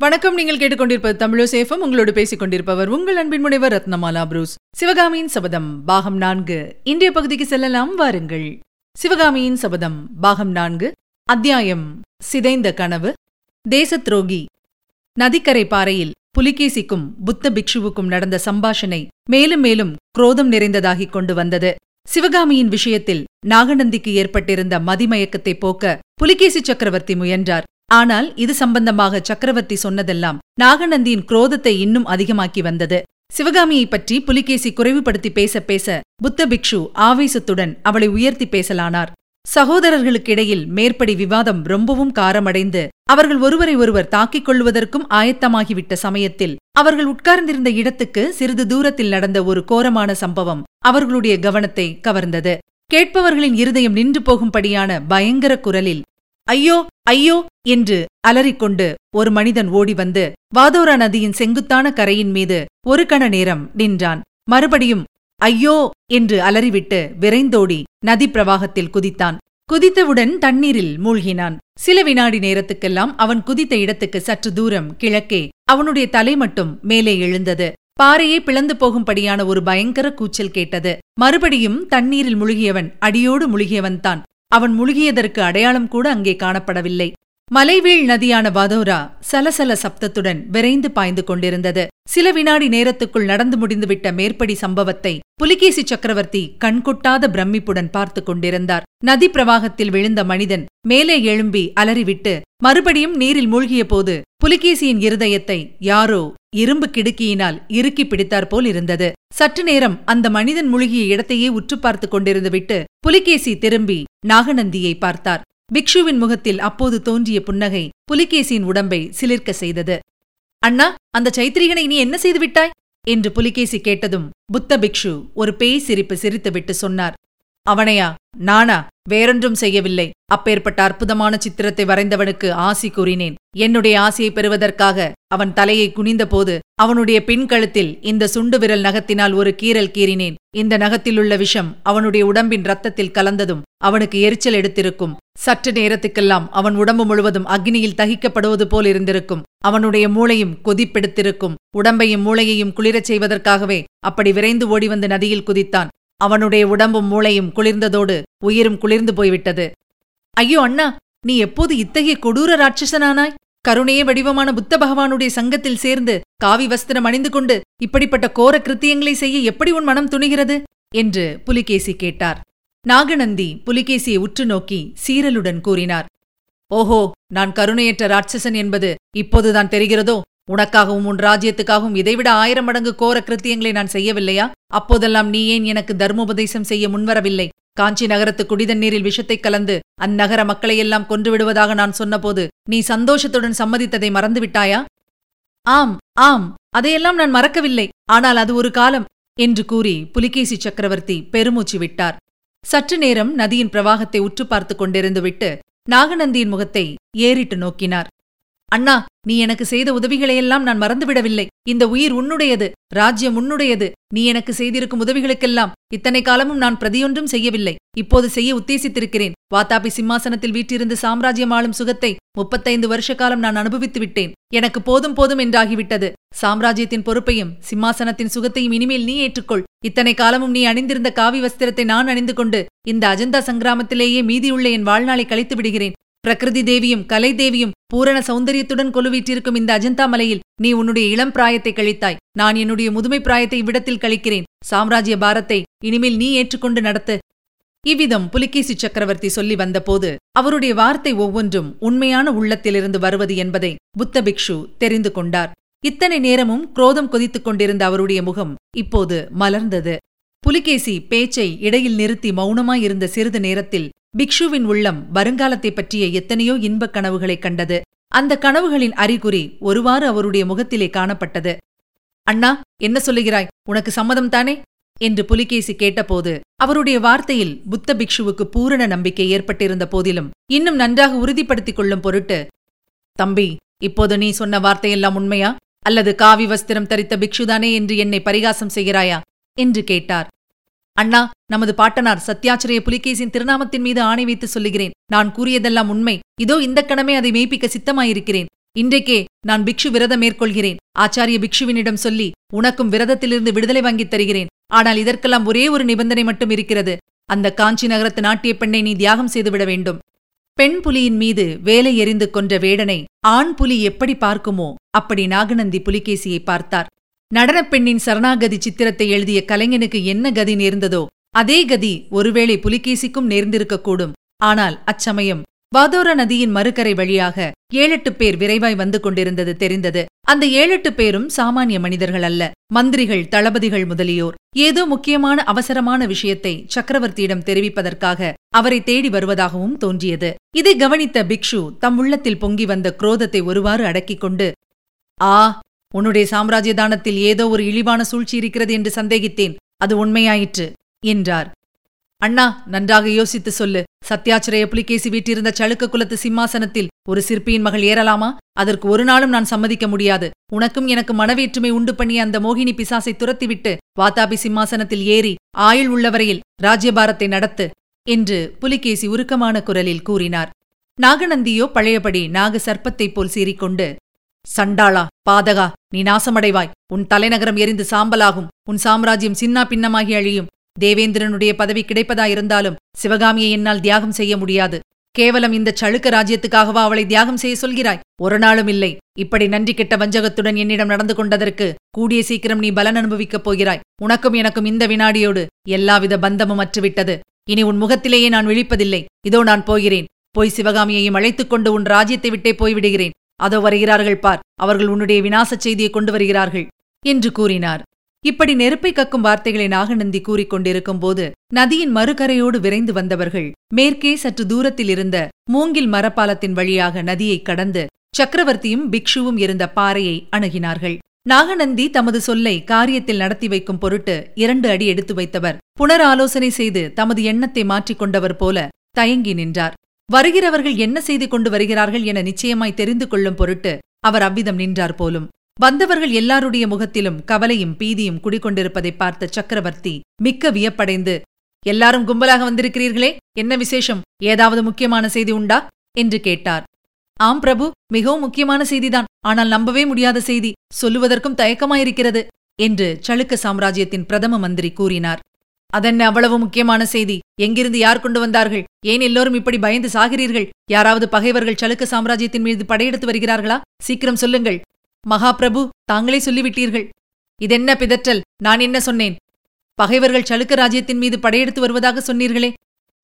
வணக்கம். நீங்கள் கேட்டுக்கொண்டிருப்பது தமிழசேஃபம் உங்களோடு பேசிக் கொண்டிருப்பவர் உங்கள் அன்பின் முனைவர் ரத்னமாலா புரூஸ். சிவகாமியின் சபதம் பாகம் நான்கு. இன்றைய பகுதிக்கு செல்லலாம். வாருங்கள். சிவகாமியின் சபதம் பாகம் நான்கு. அத்தியாயம். சிதைந்த கனவு. தேசத்ரோகி. நதிக்கரை பாறையில் புலிகேசிக்கும் புத்த பிக்ஷுவுக்கும் நடந்த சம்பாஷணை மேலும் மேலும் குரோதம் நிறைந்ததாகிக் கொண்டு வந்தது. சிவகாமியின் விஷயத்தில் நாகநந்திக்கு ஏற்பட்டிருந்த மதிமயக்கத்தை போக்க புலிகேசி சக்கரவர்த்தி முயன்றார். ஆனால் இது சம்பந்தமாக சக்கரவர்த்தி சொன்னதெல்லாம் நாகநந்தியின் குரோதத்தை இன்னும் அதிகமாக்கி வந்தது. சிவகாமியைப் பற்றி புலிகேசி குறைவுபடுத்தி பேச பேச புத்த பிக்ஷு ஆவேசத்துடன் அவளை உயர்த்தி பேசலானார். சகோதரர்களுக்கிடையில் மேற்படி விவாதம் ரொம்பவும் காரமடைந்து அவர்கள் ஒருவரை ஒருவர் தாக்கிக் கொள்வதற்கும் ஆயத்தமாகிவிட்ட சமயத்தில் அவர்கள் உட்கார்ந்திருந்த இடத்துக்கு சிறிது தூரத்தில் நடந்த ஒரு கோரமான சம்பவம் அவர்களுடைய கவனத்தை கவர்ந்தது. கேட்பவர்களின் இருதயம் நின்று போகும்படியான பயங்கர குரலில் ஐயோ ஐயோ என்று அலறிக்கொண்டு ஒரு மனிதன் ஓடி வந்து வாதோரா நதியின் செங்குத்தான கரையின் மீது ஒரு கண நேரம் நின்றான். மறுபடியும் ஐயோ! என்று அலறிவிட்டு விரைந்தோடி நதி பிரவாகத்தில் குதித்தான். குதித்தவுடன் தண்ணீரில் மூழ்கினான். சில வினாடி நேரத்துக்கெல்லாம் அவன் குதித்த இடத்துக்கு சற்று தூரம் கிழக்கே அவனுடைய தலை மட்டும் மேலே எழுந்தது. பாறையே பிளந்து போகும்படியான ஒரு பயங்கர கூச்சல் கேட்டது. மறுபடியும் தண்ணீரில் முழுகியவன் அடியோடு முழுகியவன்தான். அவன் முழுகியதற்கு அடையாளம் கூட அங்கே காணப்படவில்லை. மலைவீழ் நதியான வதோரா சலசல சப்தத்துடன் விரைந்து பாய்ந்து கொண்டிருந்தது. சில வினாடி நேரத்துக்குள் நடந்து முடிந்துவிட்ட மேற்படி சம்பவத்தை புலிகேசி சக்கரவர்த்தி கண்கொட்டாத பிரமிப்புடன் பார்த்து கொண்டிருந்தார். நதி பிரவாகத்தில் விழுந்த மனிதன் மேலே எழும்பி அலறிவிட்டு மறுபடியும் நீரில் மூழ்கிய போது புலிகேசியின் இருதயத்தை யாரோ இரும்பு கிடுக்கியினால் இறுக்கி பிடித்தாற்போல் இருந்தது. சற்று நேரம் அந்த மனிதன் முழுகிய இடத்தையே உற்று பார்த்து கொண்டிருந்து விட்டு புலிகேசி திரும்பி நாகநந்தியை பார்த்தார். பிக்ஷுவின் முகத்தில் அப்போது தோன்றிய புன்னகை புலிகேசியின் உடம்பை சிலிர்க்க செய்தது. அண்ணா அந்த சைத்திரிகனை நீ என்ன செய்துவிட்டாய் என்று புலிகேசி கேட்டதும் புத்த பிக்ஷு ஒரு பேய் சிரிப்பு சிரித்துவிட்டு சொன்னார். அவனையா? நானா? வேறொன்றும் செய்யவில்லை. அப்பேற்பட்ட அற்புதமான சித்திரத்தை வரைந்தவனுக்கு ஆசி கூறினேன். என்னுடைய ஆசையை பெறுவதற்காக அவன் தலையை குனிந்தபோது அவனுடைய பின்கழுத்தில் இந்த சுண்டு விரல் நகத்தினால் ஒரு கீறல் கீறினேன். இந்த நகத்திலுள்ள விஷம் அவனுடைய உடம்பின் ரத்தத்தில் கலந்ததும் அவனுக்கு எரிச்சல் எடுத்திருக்கும். சற்று நேரத்துக்கெல்லாம் அவன் உடம்பு முழுவதும் அக்னியில் தகிக்கப்படுவது போல் இருந்திருக்கும். அவனுடைய மூளையும் கொதிப்பெடுத்திருக்கும். உடம்பையும் மூளையையும் குளிரச் செய்வதற்காகவே அப்படி விரைந்து ஓடி வந்து நதியில் குதித்தான். அவனுடைய உடம்பும் மூளையும் குளிர்ந்ததோடு உயிரும் குளிர்ந்து போய்விட்டது. ஐயோ அண்ணா நீ எப்போது இத்தகைய கொடூர ராட்சசனானாய்? கருணையே வடிவமான புத்த பகவானுடைய சங்கத்தில் சேர்ந்து காவி வஸ்திரம் அணிந்து கொண்டு இப்படிப்பட்ட கோர கிருத்தியங்களை செய்ய எப்படி உன் மனம் துணிகிறது? என்று புலிகேசி கேட்டார். நாகநந்தி புலிகேசியை உற்று நோக்கி சீரலுடன் கூறினார். ஓஹோ நான் கருணையற்ற ராட்சசன் என்பது இப்போதுதான் தெரிகிறதோ? உனக்காகவும் உன் ராஜ்யத்துக்காகவும் இதைவிட ஆயிரம் மடங்கு கோர கிருத்தியங்களை நான் செய்யவில்லையா? அப்போதெல்லாம் நீ ஏன் எனக்கு தர்மோபதேசம் செய்ய முன்வரவில்லை? காஞ்சி நகரத்து குடிதண்ணீரில் விஷத்தைக் கலந்து அந்நகர மக்களையெல்லாம் கொன்றுவிடுவதாக நான் சொன்னபோது நீ சந்தோஷத்துடன் சம்மதித்ததை மறந்துவிட்டாயா? ஆம் ஆம் அதையெல்லாம் நான் மறக்கவில்லை. ஆனால் அது ஒரு காலம் என்று கூறி புலிகேசி சக்கரவர்த்தி பெருமூச்சு விட்டார். சற்று நேரம் நதியின் பிரவாகத்தை உற்று பார்த்து கொண்டிருந்துவிட்டு நாகநந்தியின் முகத்தை ஏறிட்டு நோக்கினார். அண்ணா நீ எனக்கு செய்த உதவிகளையெல்லாம் நான் மறந்துவிடவில்லை. இந்த உயிர் உன்னுடையது ராஜ்யம் உன்னுடையது. நீ எனக்கு செய்திருக்கும் உதவிகளுக்கெல்லாம் இத்தனை காலமும் நான் பிரதியொன்றும் செய்யவில்லை. இப்போது செய்ய உத்தேசித்திருக்கிறேன். வாத்தாபி சிம்மாசனத்தில் வீற்றிருந்து சாம்ராஜ்யம் ஆளும் சுகத்தை முப்பத்தைந்து வருஷ காலம் நான் அனுபவித்து விட்டேன். எனக்கு போதும் போதும் என்றாகிவிட்டது. சாம்ராஜ்யத்தின் பொறுப்பையும் சிம்மாசனத்தின் சுகத்தையும் இனிமேல் நீ ஏற்றுக்கொள். இத்தனை காலமும் நீ அணிந்திருந்த காவி வஸ்திரத்தை நான் அணிந்து கொண்டு இந்த அஜந்தா சங்கிராமத்திலேயே மீதியுள்ள என் வாழ்நாளை கழித்து விடுகிறேன். பிரகிருதி தேவியும் கலை தேவியும் பூரண சௌந்தரியத்துடன் கொலுவீற்றிருக்கும் இந்த அஜந்தா மலையில் நீ உன்னுடைய இளம் பிராயத்தை கழித்தாய். நான் என்னுடைய முதுமை பிராயத்தை இவ்விடத்தில் கழிக்கிறேன். சாம்ராஜ்ய பாரத்தை இனிமேல் நீ ஏற்றுக்கொண்டு நடத்து. இவ்விதம் புலிகேசி சக்கரவர்த்தி சொல்லி வந்தபோது அவருடைய வார்த்தை ஒவ்வொன்றும் உண்மையான உள்ளத்திலிருந்து வருவது என்பதை புத்த பிக்ஷு தெரிந்து கொண்டார். இத்தனை நேரமும் குரோதம் கொதித்துக் கொண்டிருந்த அவருடைய முகம் இப்போது மலர்ந்தது. புலிகேசி பேச்சை இடையில் நிறுத்தி மௌனமாயிருந்த சிறிது நேரத்தில் பிக்ஷுவின் உள்ளம் வருங்காலத்தைப் பற்றிய எத்தனையோ இன்பக் கனவுகளைக் கண்டது. அந்த கனவுகளின் அறிகுறி ஒருவாறு அவருடைய முகத்திலே காணப்பட்டது. அண்ணா என்ன சொல்லுகிறாய்? உனக்கு சம்மதம் தானே? என்று புலிகேசி கேட்டபோது அவருடைய வார்த்தையில் புத்த பிக்ஷுவுக்கு பூரண நம்பிக்கை ஏற்பட்டிருந்த போதிலும் இன்னும் நன்றாக உறுதிப்படுத்திக் கொள்ளும் பொருட்டு தம்பி இப்போது நீ சொன்ன வார்த்தையெல்லாம் உண்மையா? அல்லது காவி வஸ்திரம் தரித்த பிக்ஷுதானே என்று என்னை பரிகாசம் செய்கிறாயா? என்று கேட்டார். அண்ணா நமது பாட்டனார் சத்யாச்சரிய புலிகேசின் திருநாமத்தின் மீது ஆணை வைத்து சொல்லுகிறேன். நான் கூறியதெல்லாம் உண்மை. இதோ இந்த கணமே அதை மெய்ப்பிக்க சித்தமாயிருக்கிறேன். இன்றைக்கே நான் பிக்ஷு விரதம் மேற்கொள்கிறேன். ஆச்சாரிய பிக்ஷுவினிடம் சொல்லி உனக்கும் விரதத்திலிருந்து விடுதலை வாங்கித் தருகிறேன். ஆனால் இதற்கெல்லாம் ஒரே ஒரு நிபந்தனை மட்டும் இருக்கிறது. அந்த காஞ்சி நகரத்து நாட்டிய பெண்ணை நீ தியாகம் செய்துவிட வேண்டும். பெண் புலியின் மீது வேலை எறிந்து கொன்ற வேடனை ஆண் புலி எப்படி பார்க்குமோ அப்படி நாகநந்தி புலிகேசியை பார்த்தார். நடனப் பெண்ணின் சரணாகதி சித்திரத்தை எழுதிய கலைஞனுக்கு என்ன கதி நேர்ந்ததோ அதே கதி ஒருவேளை புலிகேசிக்கும் நேர்ந்திருக்கக்கூடும். ஆனால் அச்சமயம் வாதோர நதியின் மறுகரை வழியாக ஏழெட்டு பேர் விரைவாய் வந்து கொண்டிருந்தது தெரிந்தது. அந்த ஏழெட்டு பேரும் சாமானிய மனிதர்கள் அல்ல மந்திரிகள் தளபதிகள் முதலியோர். ஏதோ முக்கியமான அவசரமான விஷயத்தை சக்கரவர்த்தியிடம் தெரிவிப்பதற்காக அவரை தேடி வருவதாகவும் தோன்றியது. இதை கவனித்த பிக்ஷு தம் உள்ளத்தில் பொங்கி வந்த குரோதத்தை ஒருவாறு அடக்கிக் கொண்டு ஆ உன்னுடைய சாம்ராஜ்ய தானத்தில் ஏதோ ஒரு இழிவான சூழ்ச்சி இருக்கிறது என்று சந்தேகித்தேன். அது உண்மையாயிற்று என்றார். அண்ணா நன்றாக யோசித்து சொல்லு. சத்யாச்சிரய புலிகேசி வீட்டிருந்த சளுக்க குலத்து சிம்மாசனத்தில் ஒரு சிற்பியின் மகள் ஏறலாமா? அதற்கு ஒரு நாளும் நான் சம்மதிக்க முடியாது. உனக்கும் எனக்கு மனவேற்றுமை உண்டு பண்ணிய அந்த மோகினி பிசாசை துரத்திவிட்டு வாத்தாபி சிம்மாசனத்தில் ஏறி ஆயுள் உள்ளவரையில் ராஜ்யபாரத்தை நடத்து என்று புலிகேசி உருக்கமான குரலில் கூறினார். நாகநந்தியோ பழையபடி நாக சர்ப்பத்தைப் போல் சீறிக்கொண்டு சண்டாளா பாதகா நீ நாசமடைவாய். உன் தலைநகரம் எரிந்து சாம்பலாகும். உன் சாம்ராஜ்யம் சின்னா பின்னமாகி அழியும். தேவேந்திரனுடைய பதவி கிடைப்பதாயிருந்தாலும் சிவகாமியை என்னால் தியாகம் செய்ய முடியாது. கேவலம் இந்த சளுக்க ராஜ்யத்துக்காகவா அவளை தியாகம் செய்ய சொல்கிறாய்? ஒரு நாளும் இல்லை. இப்படி நன்றி கெட்ட வஞ்சகத்துடன் என்னிடம் நடந்து கொண்டதற்கு கூடிய சீக்கிரம் நீ பலன் அனுபவிக்கப் போகிறாய். உனக்கும் எனக்கும் இந்த வினாடியோடு எல்லாவித பந்தமும் அற்றுவிட்டது. இனி உன் முகத்திலேயே நான் விழிப்பதில்லை. இதோ நான் போகிறேன். போய் சிவகாமியையும் அழைத்துக் கொண்டு உன் ராஜ்யத்தை விட்டே போய்விடுகிறேன். அதோ வருகிறார்கள் பார் அவர்கள் உன்னுடைய வினாசச் செய்தியை கொண்டு வருகிறார்கள் என்று கூறினார். இப்படி நெருப்பை கக்கும் வார்த்தைகளை நாகநந்தி கூறிக் கொண்டிருக்கும் போது நதியின் மறுகரையோடு விரைந்து வந்தவர்கள் மேற்கே சற்று தூரத்தில் இருந்த மூங்கில் மரப்பாலத்தின் வழியாக நதியை கடந்து சக்கரவர்த்தியும் பிக்ஷுவும் இருந்த பாறையை அணுகினார்கள். நாகநந்தி தமது சொல்லை காரியத்தில் நடத்தி வைக்கும் பொருட்டு இரண்டு அடி எடுத்து வைத்தவர் புனராலோசனை செய்து தமது எண்ணத்தை மாற்றிக் கொண்டவர் போல தயங்கி நின்றார். வருகிறவர்கள் என்ன செய்து கொண்டு வருகிறார்கள் என நிச்சயமாய் தெரிந்து கொள்ளும் பொருட்டு அவர் அவ்விதம் நின்றார் போலும். வந்தவர்கள் எல்லாருடைய முகத்திலும் கவலையும் பீதியும் குடிகொண்டிருப்பதை பார்த்த சக்கரவர்த்தி மிக்க வியப்படைந்து எல்லாரும் கும்பலாக வந்திருக்கிறீர்களே என்ன விசேஷம்? ஏதாவது முக்கியமான செய்தி உண்டா? என்று கேட்டார். ஆம் பிரபு மிகவும் முக்கியமான செய்திதான். ஆனால் நம்பவே முடியாத செய்தி. சொல்லுவதற்கும் தயக்கமாயிருக்கிறது என்று சளுக்க சாம்ராஜ்யத்தின் பிரதம மந்திரி கூறினார். அதென்ன அவ்வளவு முக்கியமான செய்தி? எங்கிருந்து யார் கொண்டு வந்தார்கள்? ஏன் எல்லோரும் இப்படி பயந்து சாகிறீர்கள்? யாராவது பகைவர்கள் சலுக்க சாம்ராஜ்யத்தின் மீது படையெடுத்து வருகிறார்களா? சீக்கிரம் சொல்லுங்கள். மகாபிரபு தாங்களே சொல்லிவிட்டீர்கள். இதென்ன பிதற்றல்? நான் என்ன சொன்னேன்? பகைவர்கள் சலுக்க ராஜ்யத்தின் மீது படையெடுத்து வருவதாக சொன்னீர்களே.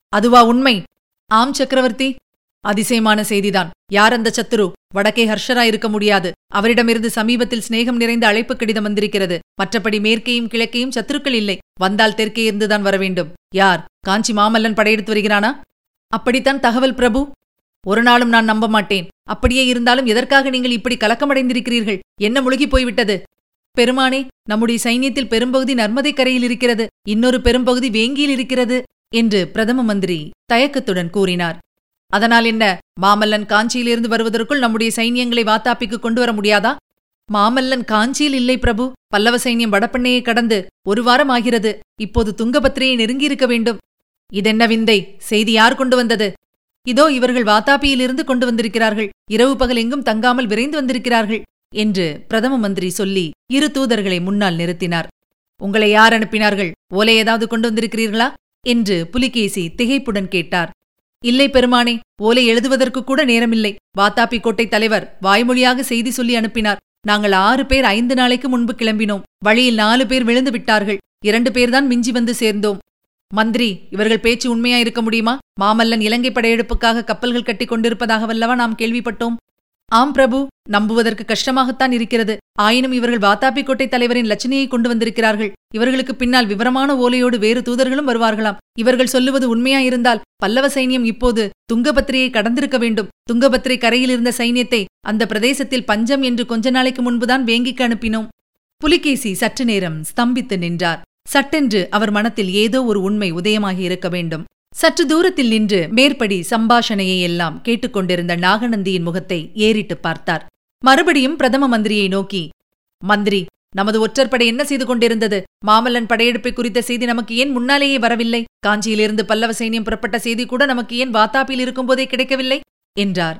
அதுவா உண்மை? ஆம் சக்கரவர்த்தி. அதிசயமான செய்திதான். யார் அந்த சத்துரு? வடக்கே ஹர்ஷரா இருக்க முடியாது. அவரிடமிருந்து சமீபத்தில் சிநேகம் நிறைந்த அழைப்பு கடிதம் வந்திருக்கிறது. மற்றபடி மேற்கேயும் கிழக்கேயும் சத்துருக்கள் இல்லை. வந்தால் தெற்கே இருந்துதான் வர வேண்டும். யார்? காஞ்சி மாமல்லன் படையெடுத்து வருகிறானா? அப்படித்தான் தகவல் பிரபு. ஒரு நாளும் நான் நம்ப மாட்டேன். அப்படியே இருந்தாலும் எதற்காக நீங்கள் இப்படி கலக்கமடைந்திருக்கிறீர்கள்? என்ன முழுகி போய்விட்டது? பெருமானே நம்முடைய சைன்யத்தில் பெரும்பகுதி நர்மதை கரையில் இருக்கிறது. இன்னொரு பெரும்பகுதி வேங்கியில் இருக்கிறது என்று பிரதம மந்திரி தயக்கத்துடன் கூறினார். அதனால் என்ன? மாமல்லன் காஞ்சியிலிருந்து வருவதற்குள் நம்முடைய சைன்யங்களை வாத்தாப்பிக்கு கொண்டு வர முடியாதா? மாமல்லன் காஞ்சியில் இல்லை பிரபு. பல்லவ சைன்யம் வடப்பண்ணையை கடந்து ஒரு வாரம் ஆகிறது. இப்போது துங்கபத்திரையை நெருங்கியிருக்க வேண்டும். இதென்ன விந்தை? செய்தி யார் கொண்டு வந்தது? இதோ இவர்கள் வாத்தாப்பியிலிருந்து கொண்டு வந்திருக்கிறார்கள். இரவு பகல் எங்கும் தங்காமல் விரைந்து வந்திருக்கிறார்கள் என்று பிரதம மந்திரி சொல்லி இரு தூதர்களை முன்னால் நிறுத்தினார். உங்களை யார் அனுப்பினார்கள்? ஓலை ஏதாவது கொண்டு வந்திருக்கிறீர்களா? என்று புலிகேசி திகைப்புடன் கேட்டார். இல்லை பெருமானே ஓலை எழுதுவதற்கு கூட நேரமில்லை. வாத்தாப்பி கோட்டை தலைவர் வாய்மொழியாக செய்தி சொல்லி அனுப்பினார். நாங்கள் ஆறு பேர் ஐந்து நாளைக்கு முன்பு கிளம்பினோம். வழியில் நாலு பேர் விழுந்து விட்டார்கள். இரண்டு பேர்தான் மிஞ்சி வந்து சேர்ந்தோம். மந்திரி இவர்கள் பேச்சு உண்மையா இருக்க முடியுமா? மாமல்லன் இலங்கை படையெடுப்புக்காக கப்பல்கள் கட்டி கொண்டிருப்பதாகவல்லவா நாம் கேள்விப்பட்டோம்? ஆம் பிரபு நம்புவதற்கு கஷ்டமாகத்தான் இருக்கிறது. ஆயினும் இவர்கள் வாத்தாப்பி கோட்டை தலைவரின் லட்சணியை கொண்டு வந்திருக்கிறார்கள். இவர்களுக்கு பின்னால் விவரமான ஓலையோடு வேறு தூதர்களும் வருவார்களாம். இவர்கள் சொல்லுவது உண்மையாயிருந்தால் பல்லவ சைன்யம் இப்போது துங்கபத்திரையை கடந்திருக்க வேண்டும். துங்கபத்திரை கரையில் இருந்த சைன்யத்தை அந்த பிரதேசத்தில் பஞ்சம் என்று கொஞ்ச நாளைக்கு முன்புதான் வேங்கிக்கு அனுப்பினோம். புலிகேசி சற்று நேரம் ஸ்தம்பித்து நின்றார். சட்டென்று அவர் மனத்தில் ஏதோ ஒரு உண்மை உதயமாகி இருக்க வேண்டும். சற்று தூரத்தில் நின்று மேற்படி சம்பாஷணையை எல்லாம் கேட்டுக்கொண்டிருந்த நாகநந்தியின் முகத்தை ஏறிட்டு பார்த்தார். மறுபடியும் பிரதம மந்திரியை நோக்கி மந்திரி நமது ஒற்றற்படை என்ன செய்து கொண்டிருந்தது? மாமல்லன் படையெடுப்பை குறித்த செய்தி நமக்கு ஏன் முன்னாலேயே வரவில்லை? காஞ்சியிலிருந்து பல்லவ சைன்யம் புறப்பட்ட செய்தி கூட நமக்கு ஏன் வாத்தாப்பில் இருக்கும்போதே கிடைக்கவில்லை? என்றார்.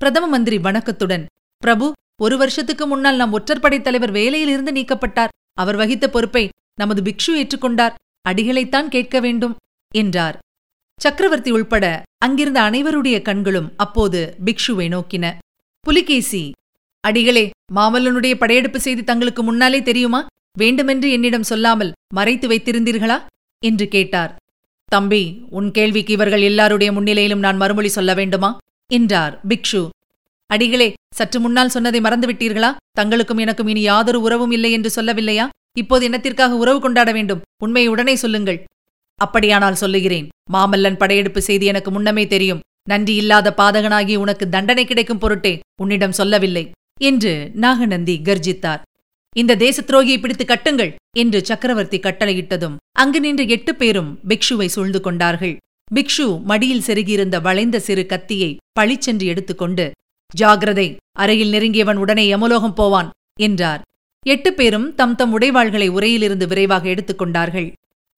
பிரதம மந்திரி வணக்கத்துடன் பிரபு ஒரு வருஷத்துக்கு முன்னால் நம் ஒற்றற்படை தலைவர் வேலையிலிருந்து நீக்கப்பட்டார். அவர் வகித்த பொறுப்பை நமது பிக்ஷு ஏற்றுக்கொண்டார். அடிகளைத்தான் கேட்க வேண்டும் என்றார். சக்கரவர்த்தி உள்பட அங்கிருந்த அனைவருடைய கண்களும் அப்போது பிக்ஷுவை நோக்கின. புலிகேசி அடிகளே மாமல்லனுடைய படையெடுப்பு செய்தி தங்களுக்கு முன்னாலே தெரியுமா? வேண்டுமென்று என்னிடம் சொல்லாமல் மறைத்து வைத்திருந்தீர்களா? என்று கேட்டார். தம்பி உன் கேள்விக்கு இவர்கள் எல்லாருடைய முன்னிலையிலும் நான் மறுமொழி சொல்ல வேண்டுமா? என்றார் பிக்ஷு. அடிகளே சற்று முன்னால் சொன்னதை மறந்துவிட்டீர்களா தங்களுக்கும் எனக்கும் இனி யாதொரு உறவும் இல்லை என்று சொல்லவில்லையா? இப்போது என்னத்திற்காக உறவு கொண்டாட வேண்டும்? உண்மையை உடனே சொல்லுங்கள். அப்படியானால் சொல்லுகிறேன் மாமல்லன் படையெடுப்பு செய்தி எனக்கு முன்னமே தெரியும். நன்றி இல்லாத பாதகனாகி உனக்கு தண்டனை கிடைக்கும் பொருட்டே உன்னிடம் சொல்லவில்லை என்று நாகநந்தி கர்ஜித்தார். இந்த தேச துரோகியை பிடித்து கட்டுங்கள் என்று சக்கரவர்த்தி கட்டளையிட்டதும் அங்கு நின்ற எட்டு பேரும் பிக்ஷுவை சூழ்ந்து கொண்டார்கள். பிக்ஷு மடியில் செருகியிருந்த வளைந்த சிறு கத்தியை பழிச்சென்று எடுத்துக்கொண்டு ஜாகிரதை அறையில் நெருங்கியவன் உடனே யமலோகம் போவான் என்றார். எட்டு பேரும் தம் தம் உடைவாள்களை உரையிலிருந்து விரைவாக எடுத்துக்கொண்டார்கள்.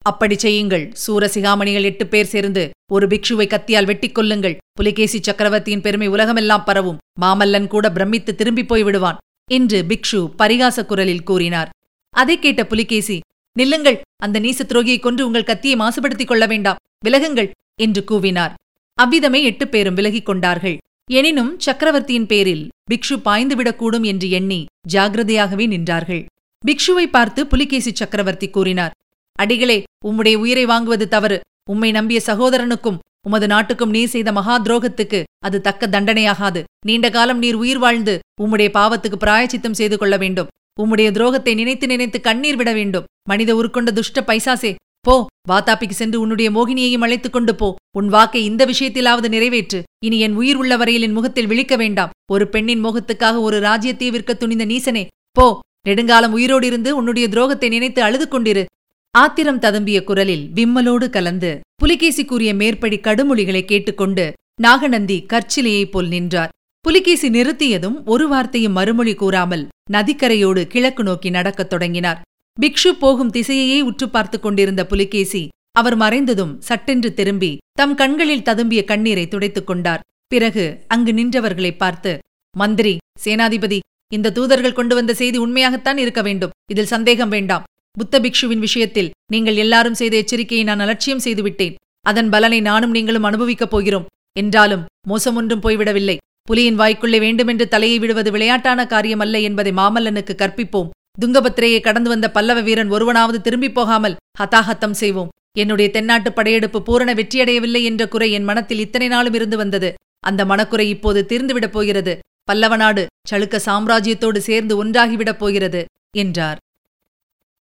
அப்படி செய்யுங்கள். சூரசிகாமணிகள் எட்டு பேர் சேர்ந்து ஒரு பிக்ஷுவை கத்தியால் வெட்டிக் கொள்ளுங்கள் புலிகேசி சக்கரவர்த்தியின் பெருமை உலகமெல்லாம் பரவும். மாமல்லன் கூட பிரமித்து திரும்பிப் போய் விடுவான் என்று பிக்ஷு பரிகாச குரலில் கூறினார். அதைக் கேட்ட புலிகேசி நில்லுங்கள். அந்த நீச துரோகியை கொன்று உங்கள் கத்தியை மாசுபடுத்திக் கொள்ள வேண்டாம். விலகுங்கள் என்று கூவினார். அவ்விதமே எட்டு பேரும் விலகிக் கொண்டார்கள். எனினும் சக்கரவர்த்தியின் பேரில் பிக்ஷு பாய்ந்துவிடக்கூடும் என்று எண்ணி ஜாகிரதையாகவே நின்றார்கள். பிக்ஷுவை பார்த்து புலிகேசி சக்கரவர்த்தி கூறினார் அடிகளே உம்முடைய உயிரை வாங்குவது தவறு. உம்மை நம்பிய சகோதரனுக்கும் உமது நாட்டுக்கும் நீர் செய்த மகா துரோகத்துக்கு அது தக்க தண்டனையாகாது. நீண்ட காலம் நீர் உயிர் வாழ்ந்து உம்முடைய பாவத்துக்கு பிராயச்சித்தம் செய்து கொள்ள வேண்டும். உம்முடைய துரோகத்தை நினைத்து நினைத்து கண்ணீர் விட வேண்டும். மனித உருக்கொண்ட துஷ்ட பைசாசே போ வாத்தாப்பிக்கு சென்று உன்னுடைய மோகினியையும் அழைத்துக் கொண்டு போ. உன் வாக்கை இந்த விஷயத்திலாவது நிறைவேற்று. இனி என் உயிர் உள்ள வரையில் என் முகத்தில் விழிக்க வேண்டாம். ஒரு பெண்ணின் மோகத்துக்காக ஒரு ராஜ்யத்தை விற்க துணிந்த நீசனே போ. நெடுங்காலம் உயிரோடு இருந்து உன்னுடைய துரோகத்தை நினைத்து அழுது கொண்டிரு. ஆத்திரம் ததம்பிய குரலில் விம்மலோடு கலந்து புலிகேசி கூறிய மேற்படி கடுமொழிகளை கேட்டுக்கொண்டு நாகநந்தி கற்சிலையைப் போல் நின்றார். புலிகேசி நிறுத்தியதும் ஒரு வார்த்தையும் மறுமொழி கூறாமல் நதிக்கரையோடு கிழக்கு நோக்கி நடக்கத் தொடங்கினார். பிக்ஷு போகும் திசையையே உற்று பார்த்துக் கொண்டிருந்த புலிகேசி அவர் மறைந்ததும் சட்டென்று திரும்பி தம் கண்களில் ததும்பிய கண்ணீரை துடைத்துக் கொண்டார். பிறகு அங்கு நின்றவர்களை பார்த்து மந்திரி சேனாதிபதி இந்த தூதர்கள் கொண்டு வந்த செய்தி உண்மையாகத்தான் இருக்க வேண்டும். இதில் சந்தேகம் வேண்டாம். புத்த பிக்ஷுவின் விஷயத்தில் நீங்கள் எல்லாரும் செய்த எச்சரிக்கையை நான் அலட்சியம் செய்துவிட்டேன். அதன் பலனை நானும் நீங்களும் அனுபவிக்கப் போகிறோம். என்றாலும் மோசமொன்றும் போய்விடவில்லை. புலியின் வாய்க்குள்ளே வேண்டுமென்று தலையை விடுவது விளையாட்டான காரியமல்ல என்பதை மாமல்லனுக்கு கற்பிப்போம். துங்கபத்திரையை கடந்து வந்த பல்லவ வீரன் ஒருவனாவது திரும்பிப் போகாமல் ஹதாஹத்தம் செய்வோம். என்னுடைய தென்னாட்டு படையெடுப்பு பூரண வெற்றியடையவில்லை என்ற குறை என் மனத்தில் இத்தனை நாளும் இருந்து வந்தது. அந்த மனக்குறை இப்போது தீர்ந்துவிடப் போகிறது. பல்லவ நாடு சளுக்க சாம்ராஜ்யத்தோடு சேர்ந்து ஒன்றாகிவிடப் போகிறது என்றார்.